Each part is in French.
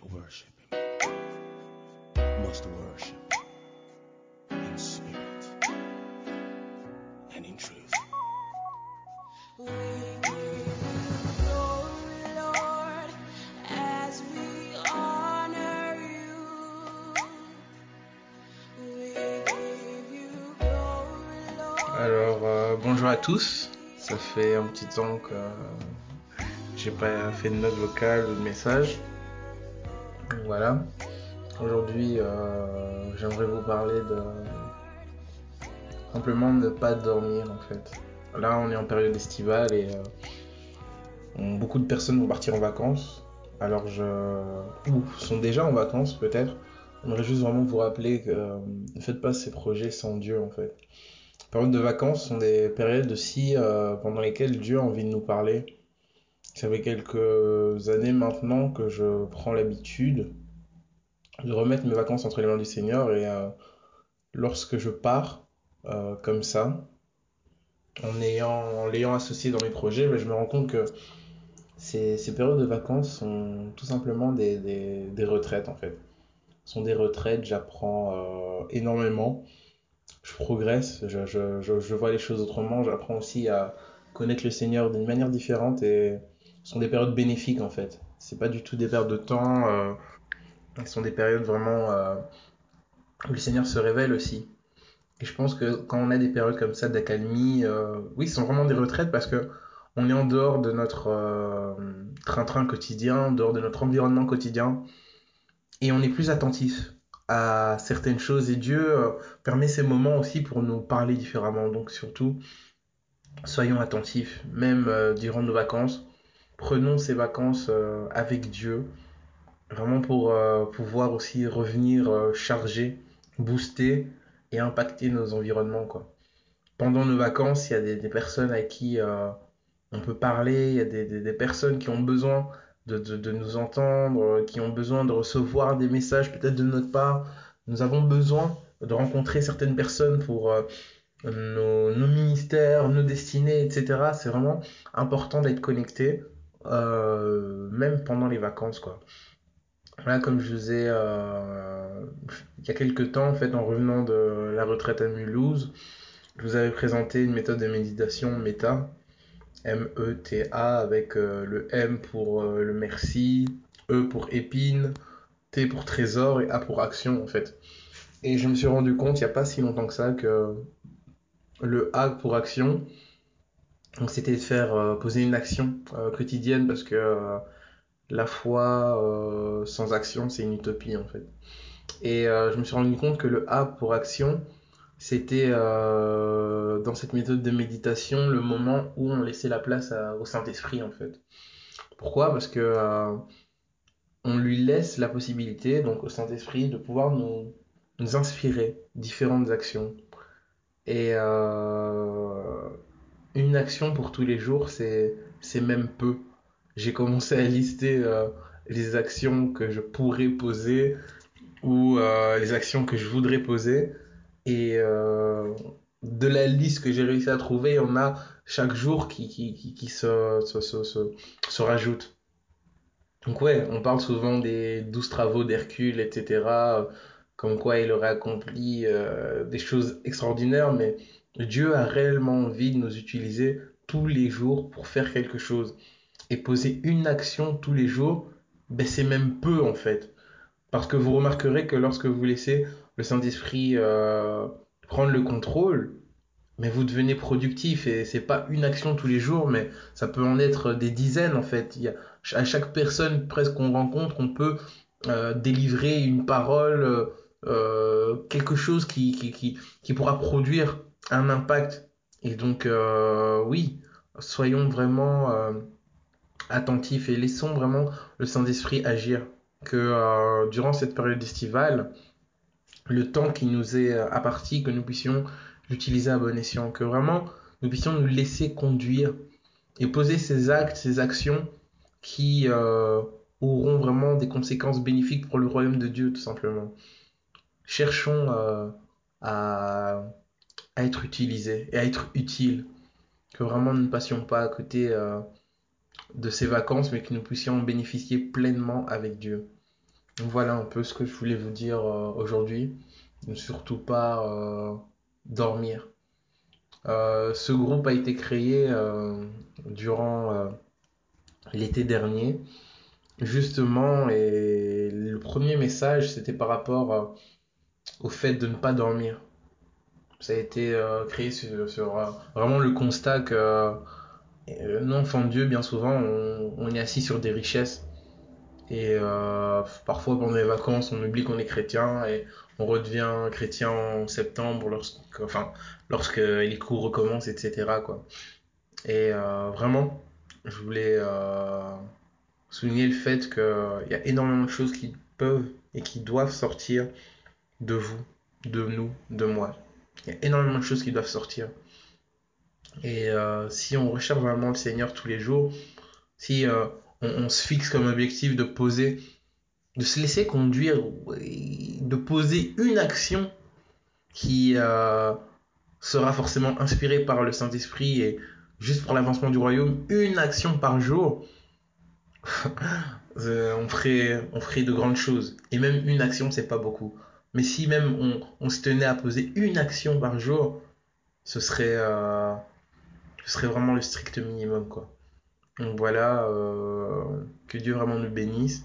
worship must worship in spirit and in truth. Alors, euh, bonjour à tous. Ça fait un petit temps que j'ai pas fait de note vocale ou de message. Voilà. Aujourd'hui, euh, j'aimerais vous parler de simplement ne pas dormir en fait. Là, on est en période estivale et euh, beaucoup de personnes vont partir en vacances. Alors, je ou sont déjà en vacances peut-être. J'aimerais juste vraiment vous rappeler que euh, ne faites pas ces projets sans Dieu en fait. Les périodes de vacances sont des périodes aussi pendant lesquelles Dieu a envie de nous parler. Ça fait quelques années maintenant que je prends l'habitude de remettre mes vacances entre les mains du Seigneur et euh, lorsque je pars euh, comme ça, en ayant, en l'ayant associé dans mes projets, ben, je me rends compte que ces, périodes de vacances sont tout simplement des, retraites en fait. Ce sont des retraites, j'apprends euh, énormément je progresse, je, je, vois les choses autrement, j'apprends aussi à connaître le Seigneur d'une manière différente et sont des périodes bénéfiques en fait. C'est pas du tout des pertes de temps, euh, ce sont des périodes vraiment euh, où le Seigneur se révèle aussi. Et je pense que quand on a des périodes comme ça d'accalmie, euh, oui, ce sont vraiment des retraites parce que on est en dehors de notre euh, train-train quotidien, en dehors de notre environnement quotidien et on est plus attentif à certaines choses et Dieu permet ces moments aussi pour nous parler différemment. Donc surtout, soyons attentifs, même durant nos vacances. Prenons ces vacances euh, avec Dieu, vraiment pour euh, pouvoir aussi revenir euh, charger, booster et impacter nos environnements. Quoi. Pendant nos vacances, il y a des, personnes à qui on peut parler, il y a des, personnes qui ont besoin de, nous entendre, qui ont besoin de recevoir des messages peut-être de notre part. Nous avons besoin de rencontrer certaines personnes pour nos ministères, nos destinées, etc. C'est vraiment important d'être connecté, euh, même pendant les vacances, quoi. Là, comme je vous ai, euh, il y a quelques temps, en fait, en revenant de la retraite à Mulhouse, je vous avais présenté une méthode de méditation méta, M-E-T-A, avec euh, le M pour euh, le merci, E pour épine, T pour trésor et A pour action, en fait. Et je me suis rendu compte, il n'y a pas si longtemps que ça, que le A pour action, donc c'était de faire euh, poser une action euh, quotidienne parce que euh, la foi sans action, c'est une utopie en fait. Et je me suis rendu compte que le A pour action, c'était dans cette méthode de méditation le moment où on laissait la place au Saint-Esprit en fait. Pourquoi? Parce que on lui laisse la possibilité, donc au Saint-Esprit, de pouvoir nous, nous inspirer différentes actions. Et une action pour tous les jours, c'est même peu. J'ai commencé à lister euh, les actions que je pourrais poser ou euh, les actions que je voudrais poser. Et euh, de la liste que j'ai réussi à trouver, on a chaque jour qui, qui, qui, qui se, se, se, se, rajoute. Donc ouais, on parle souvent des douze travaux d'Hercule, etc. Comme quoi il aurait accompli des choses extraordinaires, mais Dieu a réellement envie de nous utiliser tous les jours pour faire quelque chose. Et poser une action tous les jours, ben c'est même peu en fait. Parce que vous remarquerez que lorsque vous laissez le Saint-Esprit euh, prendre le contrôle, mais vous devenez productif et c'est pas une action tous les jours, mais ça peut en être des dizaines en fait. À chaque personne presque qu'on rencontre, on peut euh, délivrer une parole, euh, quelque chose qui, qui, pourra produire un impact. Et donc euh, oui, soyons vraiment euh, attentifs et laissons vraiment le Saint-Esprit agir. Que euh, durant cette période estivale, le temps qui nous est apparti, que nous puissions l'utiliser à bon escient, que vraiment nous puissions nous laisser conduire et poser ces actes, ces actions qui euh, auront vraiment des conséquences bénéfiques pour le royaume de Dieu, tout simplement. Cherchons euh, à, à être utilisés et à être utiles, que vraiment nous ne passions pas à côté euh, de ces vacances, mais que nous puissions bénéficier pleinement avec Dieu. Voilà un peu ce que je voulais vous dire euh, aujourd'hui. Ne surtout pas dormir. Ce groupe a été créé durant l'été dernier, justement, et le premier message, c'était par rapport au fait de ne pas dormir. Ça a été euh, créé sur, euh, vraiment le constat que euh, nous, enfants de Dieu, bien souvent, on, est assis sur des richesses. Et parfois, pendant les vacances, on oublie qu'on est chrétien et on redevient chrétien en septembre, lorsque, enfin, lorsque les cours recommencent, etc. Quoi. Et vraiment, je voulais souligner le fait qu'il y a énormément de choses qui peuvent et qui doivent sortir de vous, de nous, de moi. Il y a énormément de choses qui doivent sortir. Et euh, si on recherche vraiment le Seigneur tous les jours, si euh, on, se fixe comme objectif de poser, de se laisser conduire, de poser une action qui euh, sera forcément inspirée par le Saint-Esprit et juste pour l'avancement du royaume, une action par jour, on, ferait, on ferait de grandes choses. Et même une action, c'est pas beaucoup. Mais si même on, se tenait à poser une action par jour, ce serait, euh, ce serait vraiment le strict minimum, quoi. Donc voilà, euh, que Dieu vraiment nous bénisse.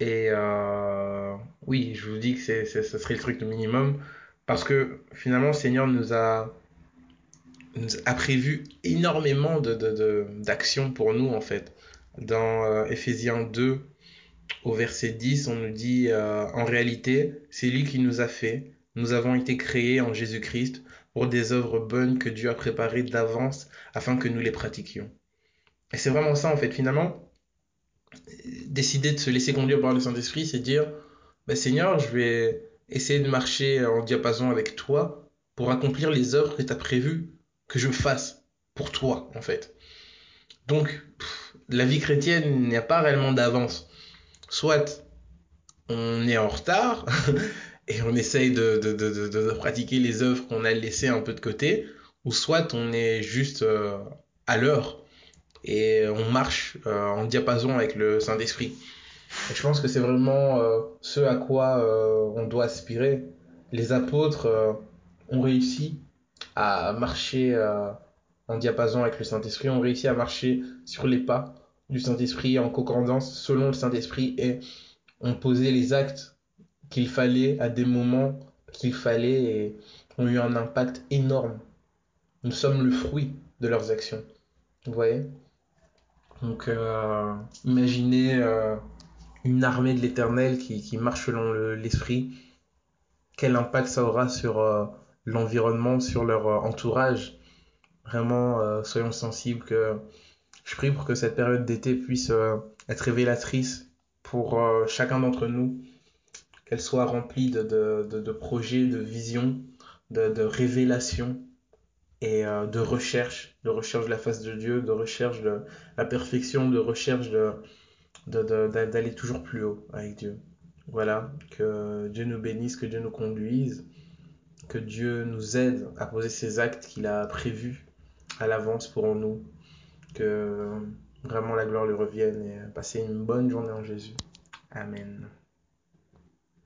Et euh, oui, je vous dis que c'est, ce serait le strict minimum parce que finalement, le Seigneur nous a, a prévu énormément de, de, d'actions pour nous, en fait. Dans Ephésiens 2, au verset 10, on nous dit euh, En réalité, c'est lui qui nous a fait. Nous avons été créés en Jésus-Christ pour des œuvres bonnes que Dieu a préparées d'avance afin que nous les pratiquions. Et c'est vraiment ça, en fait, finalement. Décider de se laisser conduire par le Saint-Esprit, c'est dire bah, Seigneur, je vais essayer de marcher en diapason avec toi pour accomplir les œuvres que tu as prévues que je fasse pour toi, en fait. Donc, la vie chrétienne, n'y a pas réellement d'avance. Soit on est en retard et on essaye de, pratiquer les œuvres qu'on a laissées un peu de côté, ou soit on est juste euh, à l'heure et on marche euh, en diapason avec le Saint-Esprit. Je pense que c'est vraiment euh, ce à quoi on doit aspirer. Les apôtres ont réussi à marcher en diapason avec le Saint-Esprit, ont réussi à marcher sur les pas du Saint-Esprit en concordance selon le Saint-Esprit et ont posé les actes qu'il fallait à des moments qu'il fallait et ont eu un impact énorme. Nous sommes le fruit de leurs actions. Vous voyez? Donc euh, imaginez euh, une armée de l'éternel qui, qui marche selon l'esprit. Le, Quel impact ça aura sur euh, l'environnement, sur leur entourage? Vraiment, soyons sensibles que je prie pour que cette période d'été puisse euh, être révélatrice pour euh, chacun d'entre nous, qu'elle soit remplie de, projets, de visions, de, révélations et euh, de recherche, de recherche de la face de Dieu, de recherche de la perfection, de recherche d'aller toujours plus haut avec Dieu. Voilà, que Dieu nous bénisse, que Dieu nous conduise, que Dieu nous aide à poser ces actes qu'il a prévus à l'avance pour nous, que vraiment la gloire lui revienne et passer une bonne journée en Jésus. Amen.